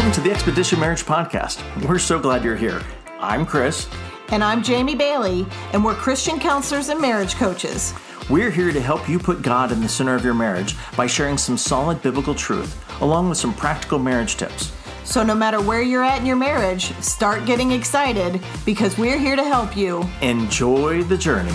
Welcome to the Expedition Marriage Podcast. We're so glad you're here. I'm Chris. And I'm Jamie Bailey, and we're Christian counselors and marriage coaches. We're here to help you put God in the center of your marriage by sharing some solid biblical truth, along with some practical marriage tips. So, no matter where you're at in your marriage, start getting excited because we're here to help you. Enjoy the journey.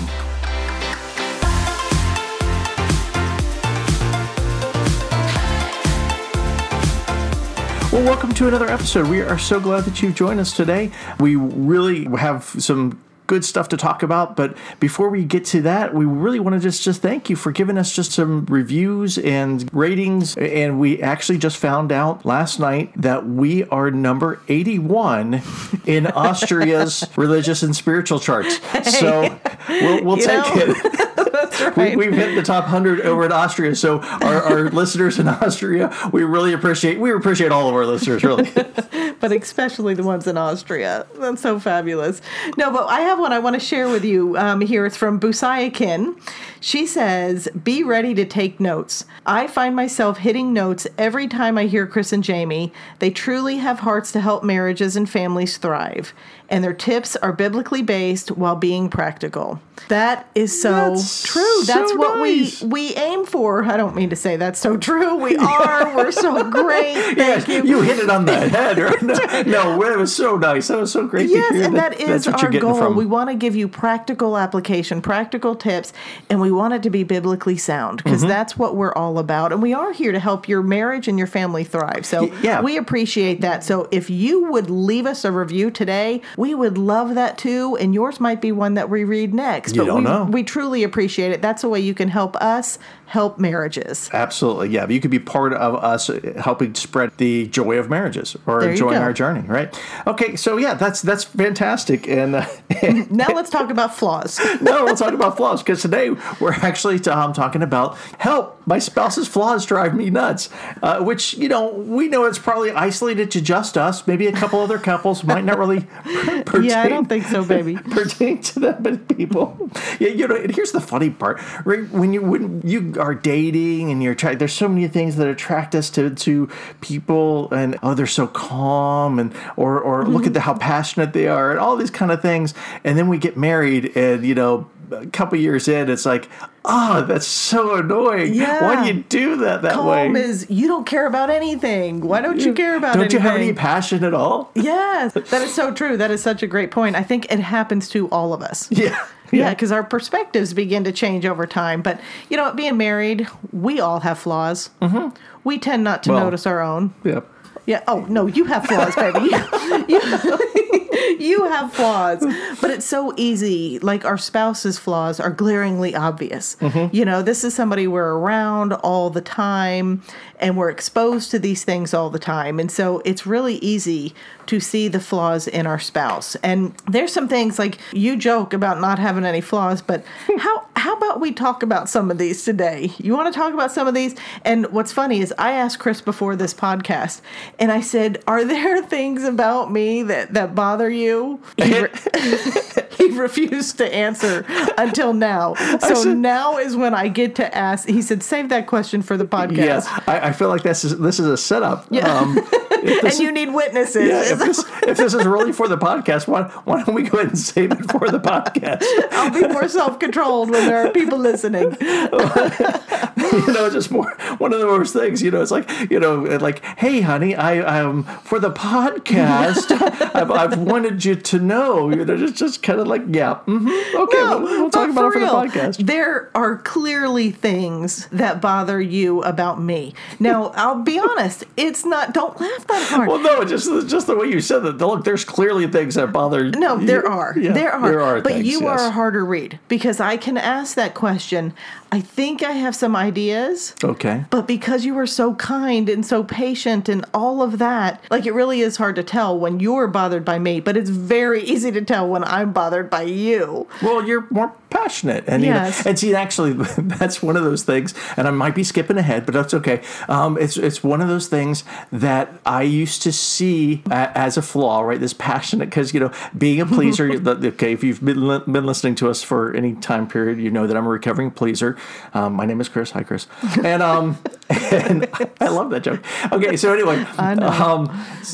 Well, welcome to another episode. We are so glad that you've joined us today. We really have some good stuff to talk about. But before we get to that, we really want to just just thank you for giving us just some reviews and ratings. And we actually just found out last night that we are number 81 in Austria's religious and spiritual charts. So we'll, we'll take know. it. right. we, have hit the top hundred over in Austria. So our, our listeners in Austria, we really appreciate we appreciate all of our listeners, really. but especially the ones in Austria. That's so fabulous. No, but I have one I want to share with you um, here. It's from Busayakin. She says, "Be ready to take notes. I find myself hitting notes every time I hear Chris and Jamie. They truly have hearts to help marriages and families thrive, and their tips are biblically based while being practical." That is so that's true. That's so what nice. we we aim for. I don't mean to say that's so true. We are. We're so great. Thank yes, you. You hit it on the head. Right? No, no, it was so nice. That was so great. Yes, and that, that is our goal. From. We want to give you practical application, practical tips, and we want it to be biblically sound because mm-hmm. that's what we're all about. And we are here to help your marriage and your family thrive. So yeah. we appreciate that. So if you would leave us a review today, we would love that too. And yours might be one that we read next. You but we, know. we truly appreciate it. That's a way you can help us help marriages. Absolutely. Yeah. You could be part of us helping spread the joy of marriages or enjoying our journey, right? Okay. So yeah, that's that's fantastic. And, uh, now let's talk about flaws. no, let's talk about flaws because today we're actually um, talking about help. My spouse's flaws drive me nuts, uh, which you know we know it's probably isolated to just us. Maybe a couple other couples might not really. pertain, yeah, I don't think so, baby. pertain to that many people. Yeah, you know. And here's the funny part: right when you when you are dating and you're trying, there's so many things that attract us to to people, and oh, they're so calm, and or or mm-hmm. look at the, how passionate they are, and all these kind of things, and then we get married, and you know a couple years in, it's like, oh, that's so annoying. Yeah. Why do you do that that Calm way? is you don't care about anything. Why don't you care about? Don't anything? you have any passion at all? Yes, that is so true. That is such a great point. I think it happens to all of us. Yeah. Yeah, because our perspectives begin to change over time. But you know, being married, we all have flaws. Mm-hmm. We tend not to well, notice our own. Yep. Yeah. Oh no, you have flaws, baby. you, you have flaws, but it's so easy. Like our spouse's flaws are glaringly obvious. Mm-hmm. You know, this is somebody we're around all the time, and we're exposed to these things all the time, and so it's really easy to see the flaws in our spouse. And there's some things like you joke about not having any flaws, but how how about we talk about some of these today? You want to talk about some of these? And what's funny is I asked Chris before this podcast, and I said, "Are there things about me that that bother you?" He, re- he refused to answer until now. So said, now is when I get to ask. He said, "Save that question for the podcast." Yeah, I, I feel like this is this is a setup. Yeah. Um, and you need witnesses. Yeah, if, this, if this is really for the podcast, why, why don't we go ahead and save it for the podcast? I'll be more self controlled when there are people listening. you know, just more one of the worst things. You know, it's like you know, like, hey, honey, I um for the podcast, I've, I've wanted you to know. You know, just just kind of like, yeah, mm-hmm, okay, no, we'll, we'll talk about it for real, the podcast. There are clearly things that bother you about me. Now, I'll be honest, it's not. Don't laugh that hard. Well, no, just just the way you said that. Look, there's clearly things that bother. No, you. there are. Yeah, there are. There are. But things, you yes. are a harder read because I can ask that question. I think I have some ideas. Okay. But because you were so kind and so patient and all of that, like it really is hard to tell when you're bothered by me, but it's very easy to tell when I'm bothered by you. Well, you're more passionate. And, yes. you know, and see, actually, that's one of those things, and I might be skipping ahead, but that's okay. Um, it's, it's one of those things that I used to see as a flaw, right? This passionate, because, you know, being a pleaser, okay, if you've been, been listening to us for any time period, you know that I'm a recovering pleaser. Um, my name is Chris. Hi, Chris. And um, and I love that joke. Okay, so anyway, um,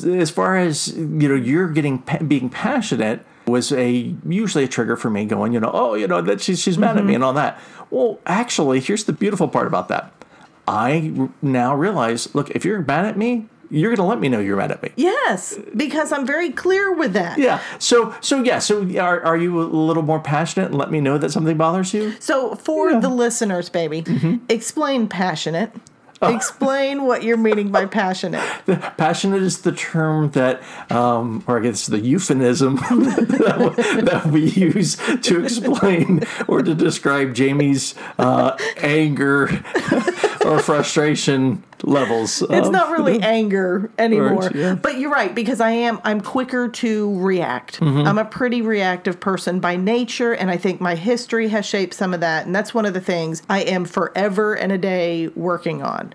as far as you know, you're getting being passionate was a usually a trigger for me going, you know, oh, you know that she's she's mad at me and all that. Well, actually, here's the beautiful part about that. I now realize, look, if you're mad at me, you're going to let me know you're mad at me. Yes, because I'm very clear with that. Yeah. So so yeah. So are are you a little more passionate and let me know that something bothers you? So for the listeners, baby, Mm-hmm. explain passionate. Oh. Explain what you're meaning by passionate. Passionate is the term that, um, or I guess the euphemism that, that we use to explain or to describe Jamie's uh, anger or frustration levels. It's not really anger anymore. Right, yeah. But you're right because I am I'm quicker to react. Mm-hmm. I'm a pretty reactive person by nature and I think my history has shaped some of that and that's one of the things I am forever and a day working on.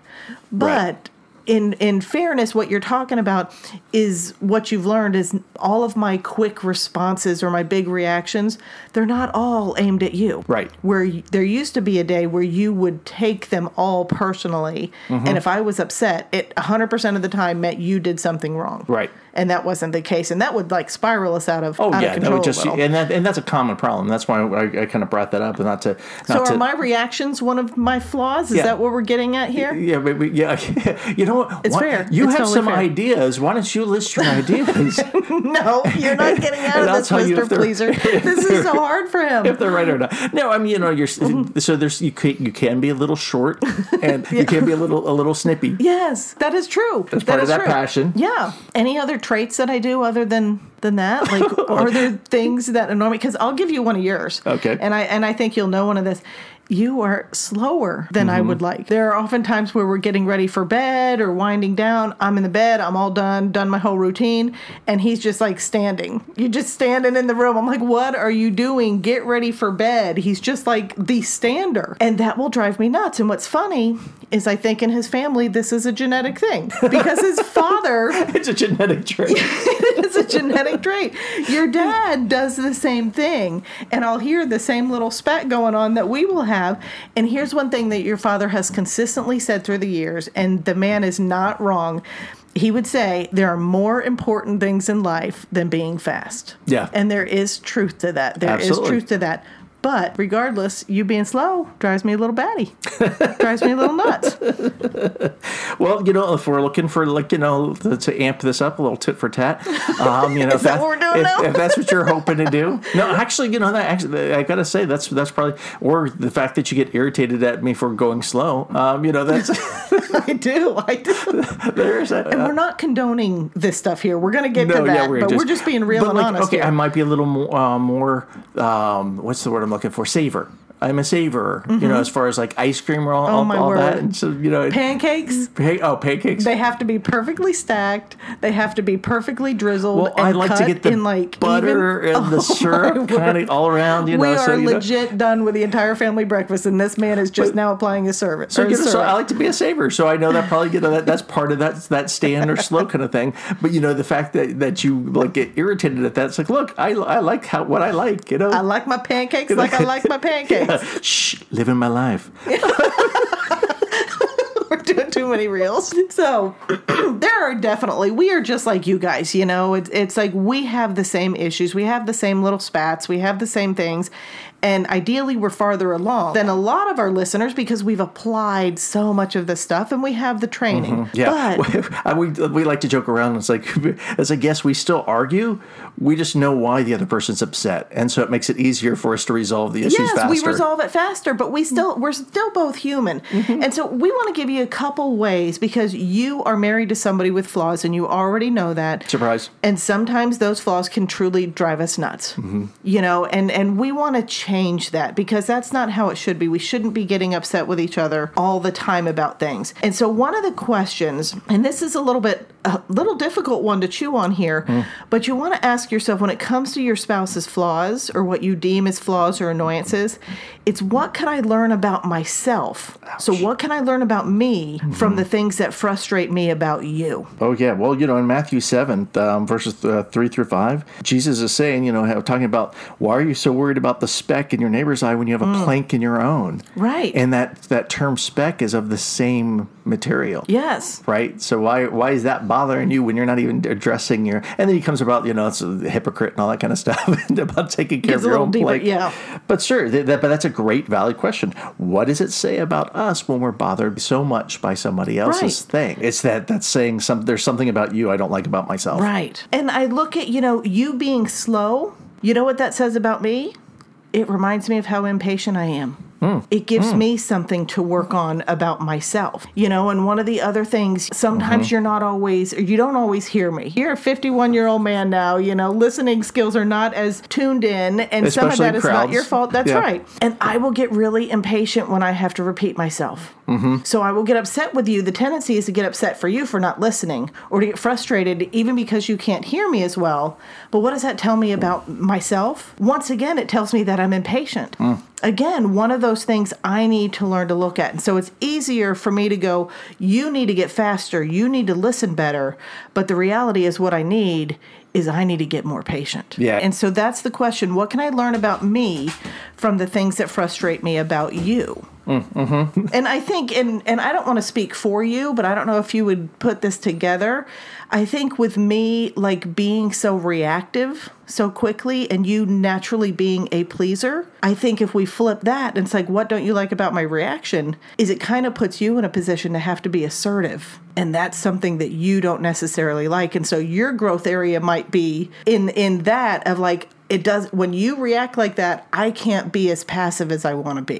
But Right. In in fairness what you're talking about is what you've learned is all of my quick responses or my big reactions they're not all aimed at you Right. where y- there used to be a day where you would take them all personally Mm-hmm. and if i was upset it 100% of the time meant you did something wrong Right. and that wasn't the case and that would like spiral us out of Oh out yeah, of that would just and that and that's a common problem. That's why I, I kind of brought that up, and not to so are to. my reactions one of my flaws is Yeah. that what we're getting at here yeah, but, yeah, you know It's Why- fair. You It's have totally some fair. ideas. Why don't you list your ideas? no you're not getting out of this mr pleaser this is so hard for him if they're right or not. No, I mean you know you're Mm-hmm. so there's you can, you can be a little short and you can be a little a little snippy. Yes, that is true. That's part of that true. passion. Yeah. Any other traits that I do other than than that? Like, are there things that annoy me? Because I'll give you one of yours. Okay. And I and I think you'll know one of this. You are slower than I Mm-hmm. would like. There are often times where we're getting ready for bed or winding down. I'm in the bed. I'm all done, done my whole routine, and he's just like standing. You're just standing in the room. I'm like, what are you doing? Get ready for bed. He's just like the stander, and that will drive me nuts. And what's funny is I think in his family this is a genetic thing because his father It's a genetic trait. it's a genetic trait. Your dad does the same thing, and I'll hear the same little spat going on that we will have. And here's one thing that your father has consistently said through the years, and the man is not wrong. He would say there are more important things in life than being fast. Yeah. And there is truth to that. There is Absolutely. truth to that. But regardless, you being slow drives me a little batty. drives me a little nuts. Well, you know, if we're looking for like you know to, to amp this up a little tit for tat, um, you know, Is that what if, if that's what you're hoping to do, no, actually, you know, that actually, I gotta say that's that's probably or the fact that you get irritated at me for going slow, um, you know, that's I do. I do. there's a, And we're not condoning this stuff here. We're going to get no, to that, yeah, we're but just, we're just being real and like, honest Okay, here. I might be a little more, uh, more um, what's the word I'm looking for? Savor. I'm a saver, you know, as far as like ice cream or all, all, Mm-hmm. Oh, my all that. word. And so, you know, Pancakes, hey, oh, pancakes. they have to be perfectly stacked. They have to be perfectly drizzled well, and I like cut to get the in like butter even, and the syrup kind of all around, you we know. are so, you know, legit done with the entire family breakfast, and this man is just now applying his service. So, his know, so. I like to be a saver, so I know that probably you know that that's part of that that stand or slow kind of thing. But you know the fact that that you like get irritated at that, it's like, look, I, I like how what I like, you know. I like my pancakes like I like my pancakes. Shh, living my life. We're doing too many reels. So there are definitely we are just like you guys, you know. It's it's like we have the same issues. We have the same little spats. We have the same things. And ideally we're farther along than a lot of our listeners because we've applied so much of this stuff and we have the training. Yeah, But we we like to joke around. It's like as I guess we still argue. We just know why the other person's upset, and so it makes it easier for us to resolve the issues yes, faster. we resolve it faster, but we still we're still both human. Mm-hmm. And so we want to give you a couple ways because you are married to somebody with flaws and you already know that. Surprise. And sometimes those flaws can truly drive us nuts. Mm-hmm. You know, and and we want to change that because that's not how it should be. We shouldn't be getting upset with each other all the time about things. And so one of the questions, and this is a little bit a little difficult one to chew on here, Mm. but you want to ask yourself when it comes to your spouse's flaws or what you deem as flaws or annoyances, it's what can I learn about myself? So what can I learn about me from the things that frustrate me about you. Oh yeah, well you know in Matthew seven um, verses uh, three through five, Jesus is saying you know talking about why are you so worried about the speck in your neighbor's eye when you have a plank in your own? Mm. Right. And that that term speck is of the same material. Yes. Right. So why why is that bothering you when you're not even addressing your? And then he comes about you know it's a hypocrite and all that kind of stuff and about taking care of your own deeper, plank. yeah. But sure, th- that, but that's a great valid question. What does it say about us when we're bothered so much by somebody else's Right. thing? It's that that's saying some there's something about you I don't like about myself. Right. And I look at, you know, you being slow, you know what that says about me? It reminds me of how impatient I am. Mm. It gives mm. me something to work on about myself. You know, and one of the other things, sometimes mm-hmm. you're not always, or you don't always hear me. You're a 51 year old man now, you know, listening skills are not as tuned in, and some of Especially that is not your fault. That's Yeah. right. And I will get really impatient when I have to repeat myself. Mm-hmm. So I will get upset with you. The tendency is to get upset for you for not listening or to get frustrated even because you can't hear me as well. But what does that tell me about myself? Once again, it tells me that I'm impatient. Mm. Again, one of those things I need to learn to look at. And so it's easier for me to go, you need to get faster, you need to listen better. But the reality is, what I need is I need to get more patient. Yeah. And so that's the question what can I learn about me from the things that frustrate me about you? Mm, mm-hmm. and I think, and and I don't want to speak for you, but I don't know if you would put this together. I think with me, like being so reactive so quickly, and you naturally being a pleaser, I think if we flip that, and it's like, what don't you like about my reaction? Is it kind of puts you in a position to have to be assertive, and that's something that you don't necessarily like, and so your growth area might be in in that of like it does when you react like that i can't be as passive as i want to be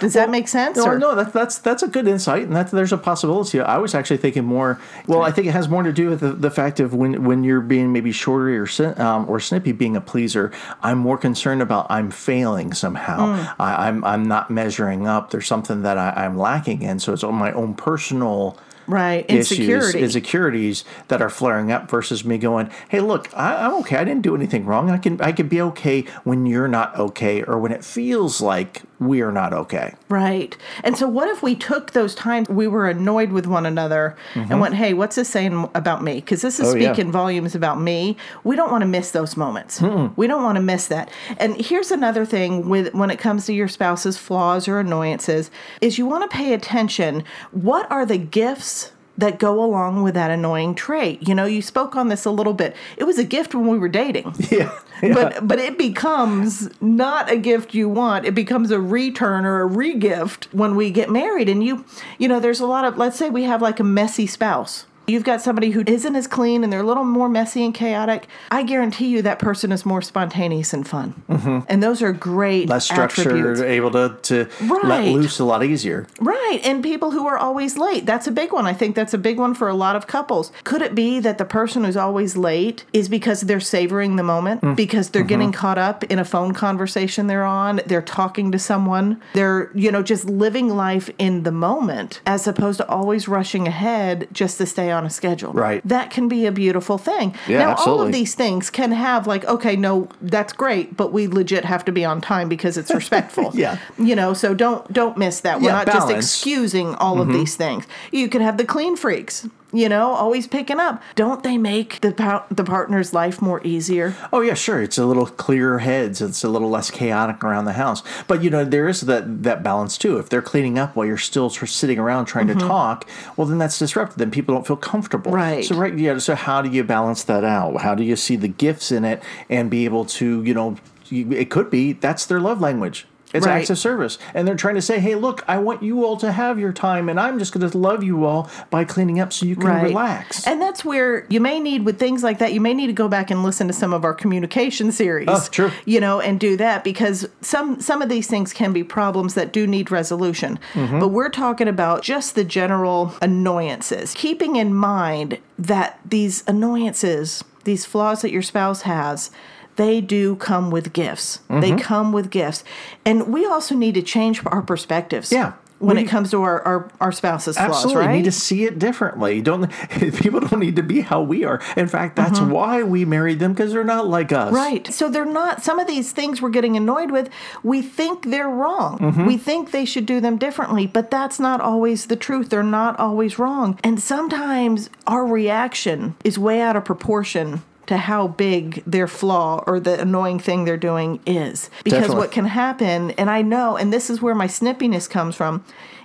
does that make sense No, or- no, that's that's that's a good insight, and that there's a possibility. I was actually thinking more. Well, I think it has more to do with the, the fact of when when you're being maybe shorter or um, or snippy, being a pleaser. I'm more concerned about I'm failing somehow. Mm. I, I'm I'm not measuring up. There's something that I, I'm lacking in. So it's on my own personal. Right Issues, insecurity insecurities that are flaring up versus me going, "Hey, look, I, I'm okay. I didn't do anything wrong. I can I can be okay when you're not okay, or when it feels like we're not okay." right. And so what if we took those times we were annoyed with one another and went hey what's this saying about me? Because this is Mm-hmm. Oh, yeah. speaking volumes about me. We don't want to miss those moments. We don't want to miss that. And here's another thing with when it comes to your spouse's flaws or annoyances is you want to pay attention. What are the gifts that go along with that annoying trait. You know, you spoke on this a little bit. It was a gift when we were dating. Yeah. yeah. But but it becomes not a gift you want. It becomes a return or a re-gift when we get married. And you you know, there's a lot of let's say we have like a messy spouse. You've got somebody who isn't as clean and they're a little more messy and chaotic. I guarantee you that person is more spontaneous and fun. And those are great Mm-hmm. less structured, attributes. able to, to let loose a lot easier. Right. And people who are always late. That's a big one. I think that's a big one for a lot of couples. Could it be that the person who's always late is because they're savoring the moment? Mm. Because they're Mm-hmm. getting caught up in a phone conversation they're on, they're talking to someone, they're, you know, just living life in the moment as opposed to always rushing ahead just to stay on a schedule. Right. That can be a beautiful thing. Yeah, now, all of these things can have, like, okay, no, that's great, but we legit have to be on time because it's respectful. Yeah. You know, so don't don't miss that. We're Yeah, not just excusing all of mm-hmm. these things. You can have the clean freaks, you know, always picking up. Don't they make the par- the partner's life more easier? Oh yeah, sure. It's a little clearer heads. It's a little less chaotic around the house. But you know, there is that that balance too. If they're cleaning up while you're still sort of sitting around trying to mm-hmm. talk, well, then that's disruptive. Then people don't feel comfortable. Right. So right, yeah. So how do you balance that out? How do you see the gifts in it and be able to, you know, it could be that's their love language. It's Right. acts of service, and they're trying to say, "Hey, look, I want you all to have your time, and I'm just going to love you all by cleaning up so you can relax." And that's where you may need with things like that, you may need to go back and listen to some of our communication series. Oh, true. You know, and do that because some some of these things can be problems that do need resolution. Mm-hmm. But we're talking about just the general annoyances. Keeping in mind that these annoyances, these flaws that your spouse has, they do come with gifts. They Mm-hmm. come with gifts. And we also need to change our perspectives. Yeah. when We- it comes to our, our, our spouse's flaws, Absolutely, right? need to see it differently. Don't people don't need to be how we are. In fact, that's why we married them because they're not like us. Mm-hmm. Right. So they're not, some of these things we're getting annoyed with, we think they're wrong. Mm-hmm. We think they should do them differently, but that's not always the truth. They're not always wrong. And sometimes our reaction is way out of proportion to how big their flaw or the annoying thing they're doing is. Because Definitely. what can happen, and I know, and this is where my snippiness comes from,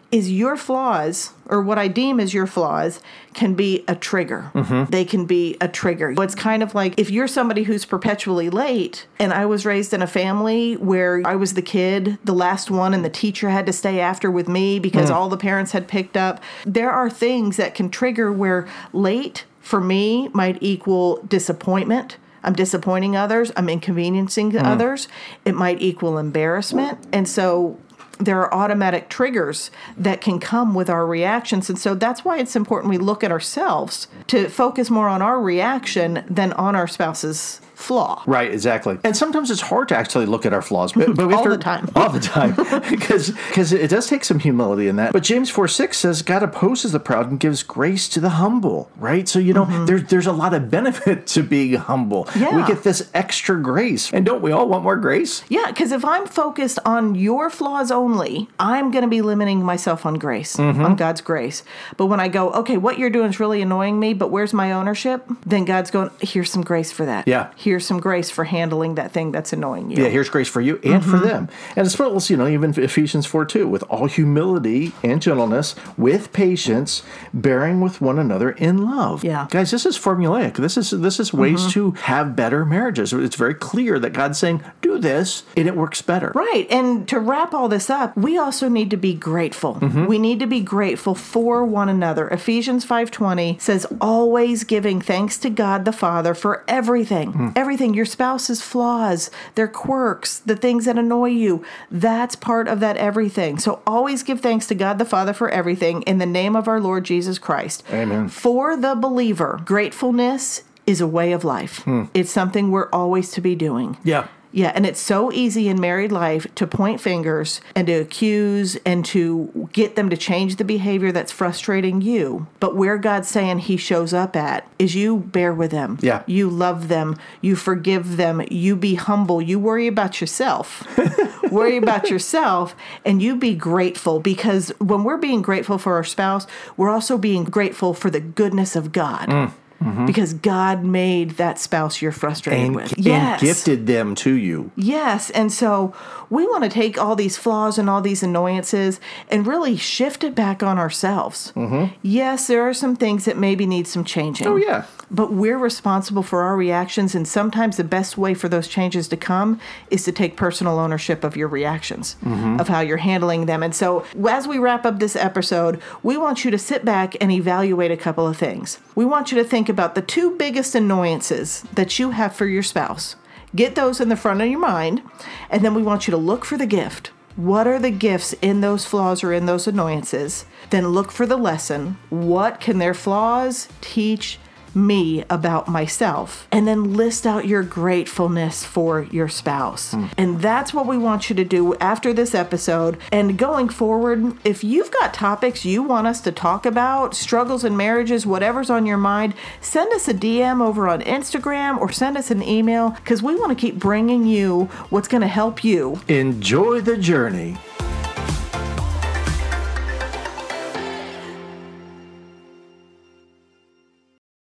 is your flaws, or what I deem as your flaws, can be a trigger. Mm-hmm. They can be a trigger. It's kind of like if you're somebody who's perpetually late, and I was raised in a family where I was the kid, the last one, and the teacher had to stay after with me because mm. all the parents had picked up. There are things that can trigger where late for me might equal disappointment. I'm disappointing others. I'm inconveniencing hmm. others. It might equal embarrassment. And so there are automatic triggers that can come with our reactions. And so that's why it's important we look at ourselves to focus more on our reaction than on our spouse's flaw. Right, exactly. And sometimes it's hard to actually look at our flaws, but, but All to- the time. all the time, because because it does take some humility in that. But James four six says God opposes the proud and gives grace to the humble. Right, so you know there's there's a lot of benefit to being humble. Yeah. We Mm-hmm. Get this extra grace, and don't we all want more grace? Yeah, because if I'm focused on your flaws only, I'm going to be limiting myself on grace, Mm-hmm. on God's grace. But when I go, okay, what you're doing is really annoying me, but where's my ownership? Then God's going, here's some grace for that. Yeah. Here's some grace for handling that thing that's annoying you. Yeah, here's grace for you and Mm-hmm. for them. And as well as, you know, even Ephesians 4 2, with all humility and gentleness, with patience, bearing with one another in love. Yeah. Guys, this is formulaic. This is this is ways Mm-hmm. to have better marriages. It's very clear that God's saying, do this, and it works better. Right. And to wrap all this up, we also need to be grateful. Mm-hmm. We need to be grateful for one another. Ephesians 5:20 says always giving thanks to God the Father for everything. Hmm. Everything, your spouse's flaws, their quirks, the things that annoy you, that's part of that everything. So always give thanks to God the Father for everything in the name of our Lord Jesus Christ. Amen. For the believer, gratefulness is a way of life. Hmm. It's something we're always to be doing. Yeah. Yeah, and it's so easy in married life to point fingers and to accuse and to get them to change the behavior that's frustrating you. But where God's saying He shows up at is you bear with them. Yeah. You love them. You forgive them. You be humble. You worry about yourself. worry about yourself and you be grateful because when we're being grateful for our spouse, we're also being grateful for the goodness of God. Mm. Mm-hmm. Because God made that spouse you're frustrated And, with. and gifted them to you. Yes. And so we want to take all these flaws and all these annoyances and really shift it back on ourselves. Mm-hmm. Yes, there are some things that maybe need some changing. Oh, yeah. But we're responsible for our reactions. And sometimes the best way for those changes to come is to take personal ownership of your reactions, mm-hmm. of how you're handling them. And so as we wrap up this episode, we want you to sit back and evaluate a couple of things. We want you to think about the two biggest annoyances that you have for your spouse. Get those in the front of your mind, and then we want you to look for the gift. What are the gifts in those flaws or in those annoyances? Then look for the lesson. What can their flaws teach me about myself? And then list out your gratefulness for your spouse. Hmm. And that's what we want you to do after this episode. And going forward, if you've got topics you want us to talk about, struggles in marriages, whatever's on your mind, send us a DM over on Instagram or send us an email because we want to keep bringing you what's going to help you Enjoy the journey.